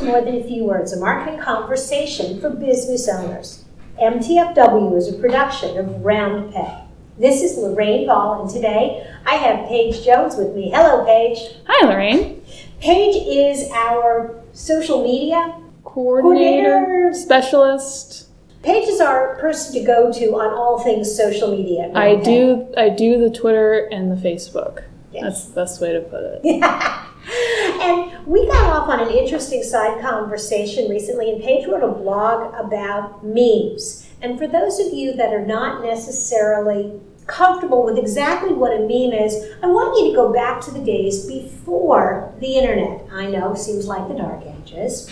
More Than a Few Words, a marketing conversation for business owners. MTFW is a production of Roundpeg. This is Lorraine Ball, and today I have Paige Jones with me. Hello, Paige. Hi, Lorraine. Paige is our social media Coordinator, Coordinator. specialist. Paige is our person to go to on all things social media. I do I do the Twitter and the Facebook. Yes. That's the best way to put it. and we got off on an interesting side conversation recently, and Paige wrote a blog about memes. And for those of you that are not necessarily comfortable with exactly what a meme is, I want you to go back to the days before the internet. I know, seems like the dark ages.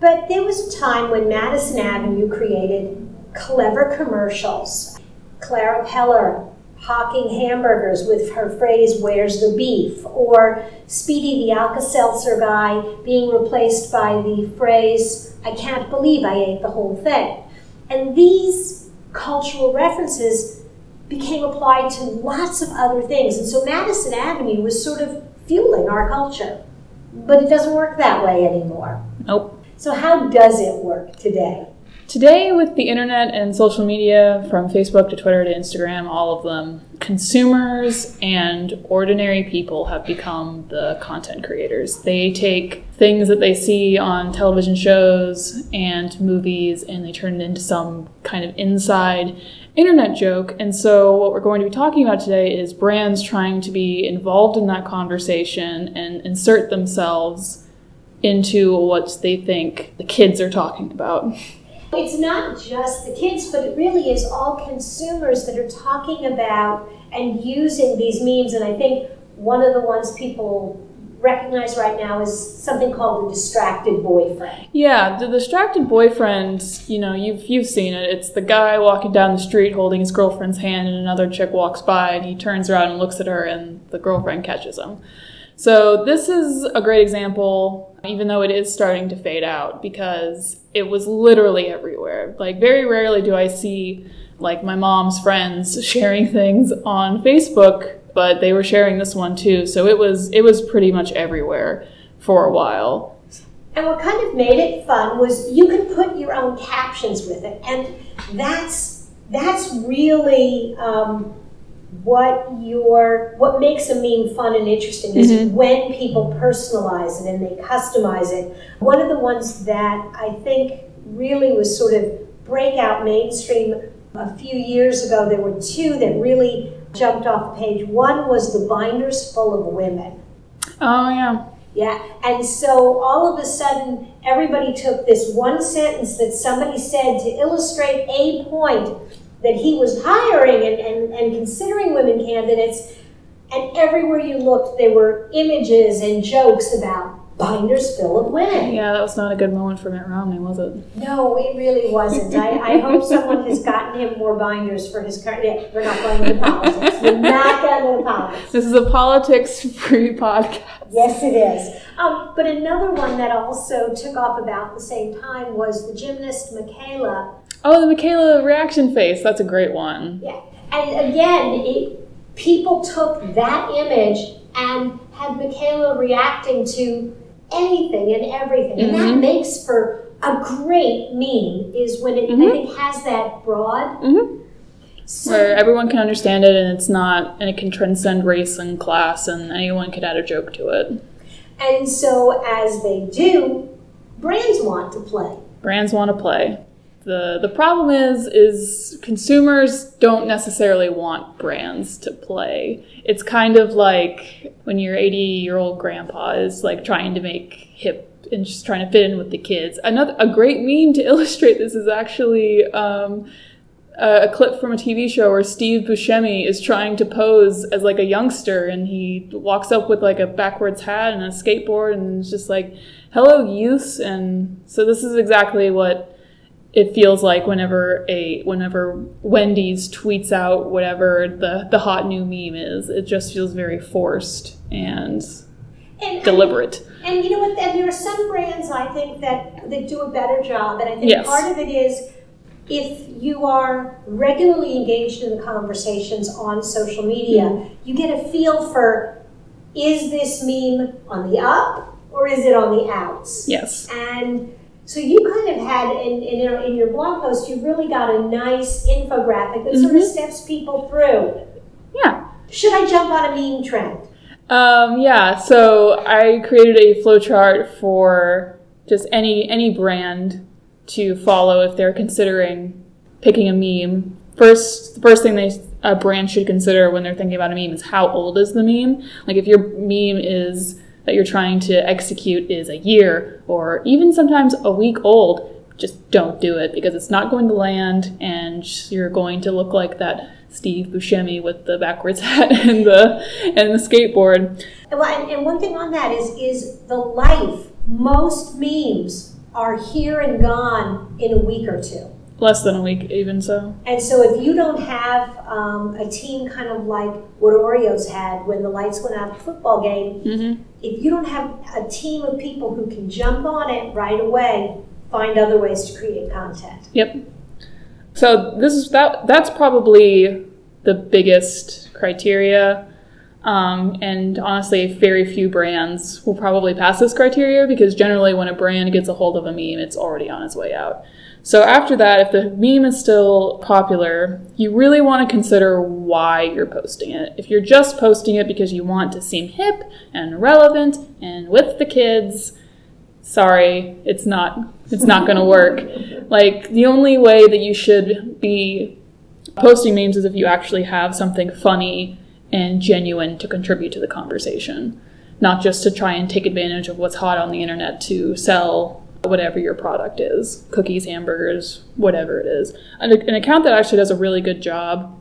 But there was a time when Madison Avenue created clever commercials. Clara Peller hawking hamburgers with her phrase, Where's the beef? Or Speedy the Alka Seltzer guy being replaced by the phrase, I can't believe I ate the whole thing. And these cultural references became applied to lots of other things. And so Madison Avenue was sort of fueling our culture. But it doesn't work that way anymore. Nope. So, how does it work today? Today, with the internet and social media, from Facebook to Twitter to Instagram, all of them, consumers and ordinary people have become the content creators. They take things that they see on television shows and movies and they turn it into some kind of inside internet joke. And so, what we're going to be talking about today is brands trying to be involved in that conversation and insert themselves into what they think the kids are talking about. It's not just the kids, but it really is all consumers that are talking about and using these memes. And I think one of the ones people recognize right now is something called the distracted boyfriend. Yeah, the distracted boyfriend, you know, you've you've seen it. It's the guy walking down the street holding his girlfriend's hand and another chick walks by and he turns around and looks at her and the girlfriend catches him. So this is a great example, even though it is starting to fade out because it was literally everywhere. Like very rarely do I see like my mom's friends sharing things on Facebook, but they were sharing this one too. So it was it was pretty much everywhere for a while. And what kind of made it fun was you could put your own captions with it, and that's that's really um, what your what makes a meme fun and interesting is Mhm. when people personalize it and they customize it. One of the ones that I think really was sort of breakout mainstream a few years ago, there were two that really jumped off the page. One was the binders full of women. Oh yeah. Yeah, and so all of a sudden, everybody took this one sentence that somebody said to illustrate a point that he was hiring and, and, and considering women candidates, and everywhere you looked, there were images and jokes about binders full of women. Yeah, that was not a good moment for Mitt Romney, was it? No, it really wasn't. I, I hope someone has gotten him more binders for his current. Yeah, we're not going into politics. We're not going into politics. This is a politics-free podcast. Yes, it is. Um, but another one that also took off about the same time was the gymnast McKayla. Oh, the McKayla reaction face. That's a great one. Yeah, and again, it, people took that image and had McKayla reacting to anything and everything, and that Mhm. makes for a great meme. Is when it I Mhm. think has that broad. hmm So, Where everyone can understand it, and it's not, and it can transcend race and class, and anyone could add a joke to it. and so as they do, brands want to play. Brands want to play. The The problem is, is consumers don't necessarily want brands to play. It's kind of like when your eighty year old grandpa is like trying to make hip and just trying to fit in with the kids. Another a great meme to illustrate this is actually. Um, a clip from a TV show where Steve Buscemi is trying to pose as like a youngster and he walks up with like a backwards hat and a skateboard and it's just like, hello, youth. And so this is exactly what it feels like whenever a whenever Wendy's tweets out whatever the, the hot new meme is. It just feels very forced and And, deliberate. And you know what? And there are some brands I think that that do a better job, and I think Yes. part of it is if you are regularly engaged in the conversations on social media, Mm-hmm. you get a feel for is this meme on the up or is it on the outs? Yes. And so you kind of had in, in, in your blog post, you really got a nice infographic that sort of Mhm. steps people through. Yeah. Should I jump on a meme trend? Um, yeah, so I created a flowchart for just any any brand to follow if they're considering picking a meme. First, the first thing they a brand should consider when they're thinking about a meme is how old is the meme. Like if your meme is that you're trying to execute is a year or even sometimes a week old, just don't do it because it's not going to land and you're going to look like that Steve Buscemi with the backwards hat and the and the skateboard. Well, and one thing on that is is the life. Most memes are here and gone in a week or two. Less than a week, even so. And so if you don't have um, a team kind of like what Oreos had when the lights went out at the football game, Mm-hmm. if you don't have a team of people who can jump on it right away, find other ways to create content. Yep. So this is that. That's probably the biggest criteria. Um, and honestly, very few brands will probably pass this criteria because generally, when a brand gets a hold of a meme, it's already on its way out. So after that, if the meme is still popular, you really want to consider why you're posting it. If you're just posting it because you want to seem hip and relevant and with the kids, sorry, it's not it's not going to work. Like the only way that you should be posting memes is if you actually have something funny and genuine to contribute to the conversation, not just to try and take advantage of what's hot on the internet to sell whatever your product is cookies, hamburgers, whatever it is. An, an account that actually does a really good job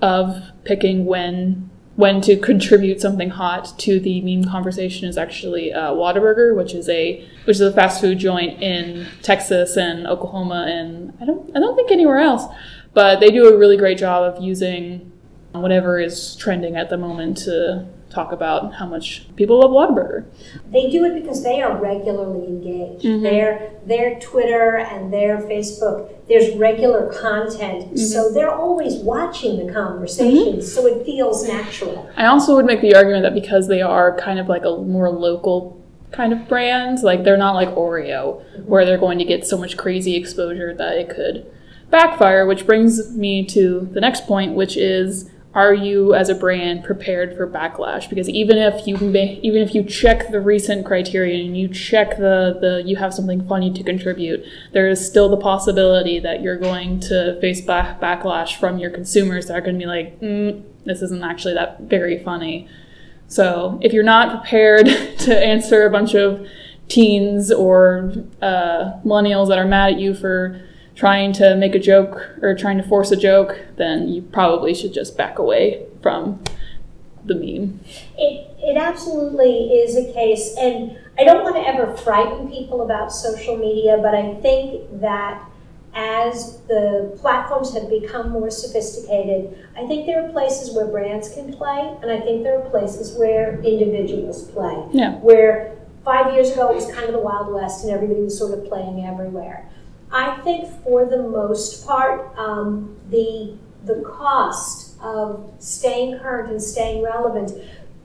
of picking when when to contribute something hot to the meme conversation is actually uh, Whataburger, which is a which is a fast food joint in Texas and Oklahoma and I don't I don't think anywhere else, but they do a really great job of using whatever is trending at the moment to talk about how much people love Whataburger. They do it because they are regularly engaged. Mhm. Their their Twitter and their Facebook, there's regular content, mm-hmm. so they're always watching the conversation. Mm-hmm. So it feels natural. I also would make the argument that because they are kind of like a more local kind of brand, like they're not like Oreo, mm-hmm. where they're going to get so much crazy exposure that it could backfire, which brings me to the next point, which is are you as a brand prepared for backlash? Because even if you may, even if you check the recent criteria and you check the, the you have something funny to contribute there is still the possibility that you're going to face back, backlash from your consumers that are going to be like mm, this isn't actually that very funny. So if you're not prepared to answer a bunch of teens or uh, millennials that are mad at you for trying to make a joke or trying to force a joke, then you probably should just back away from the meme. It, it absolutely is a case, and I don't want to ever frighten people about social media, but I think that as the platforms have become more sophisticated, I think there are places where brands can play, and I think there are places where individuals play. Yeah. Where five years ago it was kind of the Wild West and everybody was sort of playing everywhere. I think for the most part, um, the the cost of staying current and staying relevant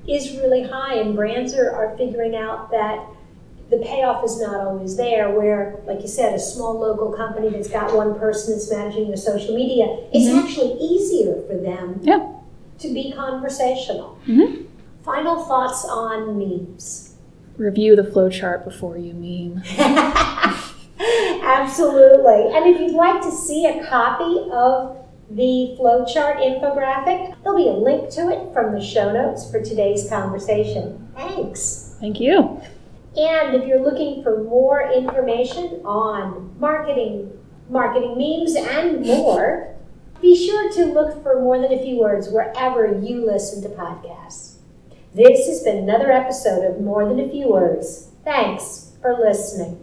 is really high, and brands are, are figuring out that the payoff is not always there. Where, like you said, a small local company that's got one person that's managing their social media, it's Mhm. actually easier for them Yeah. to be conversational. Mhm. Final thoughts on memes. Review the flowchart before you meme. Absolutely. And if you'd like to see a copy of the flowchart infographic, there'll be a link to it from the show notes for today's conversation. Thanks. Thank you. And if you're looking for more information on marketing, marketing memes, and more, be sure to look for more than a few words wherever you listen to podcasts. This has been another episode of More Than a Few Words. Thanks for listening.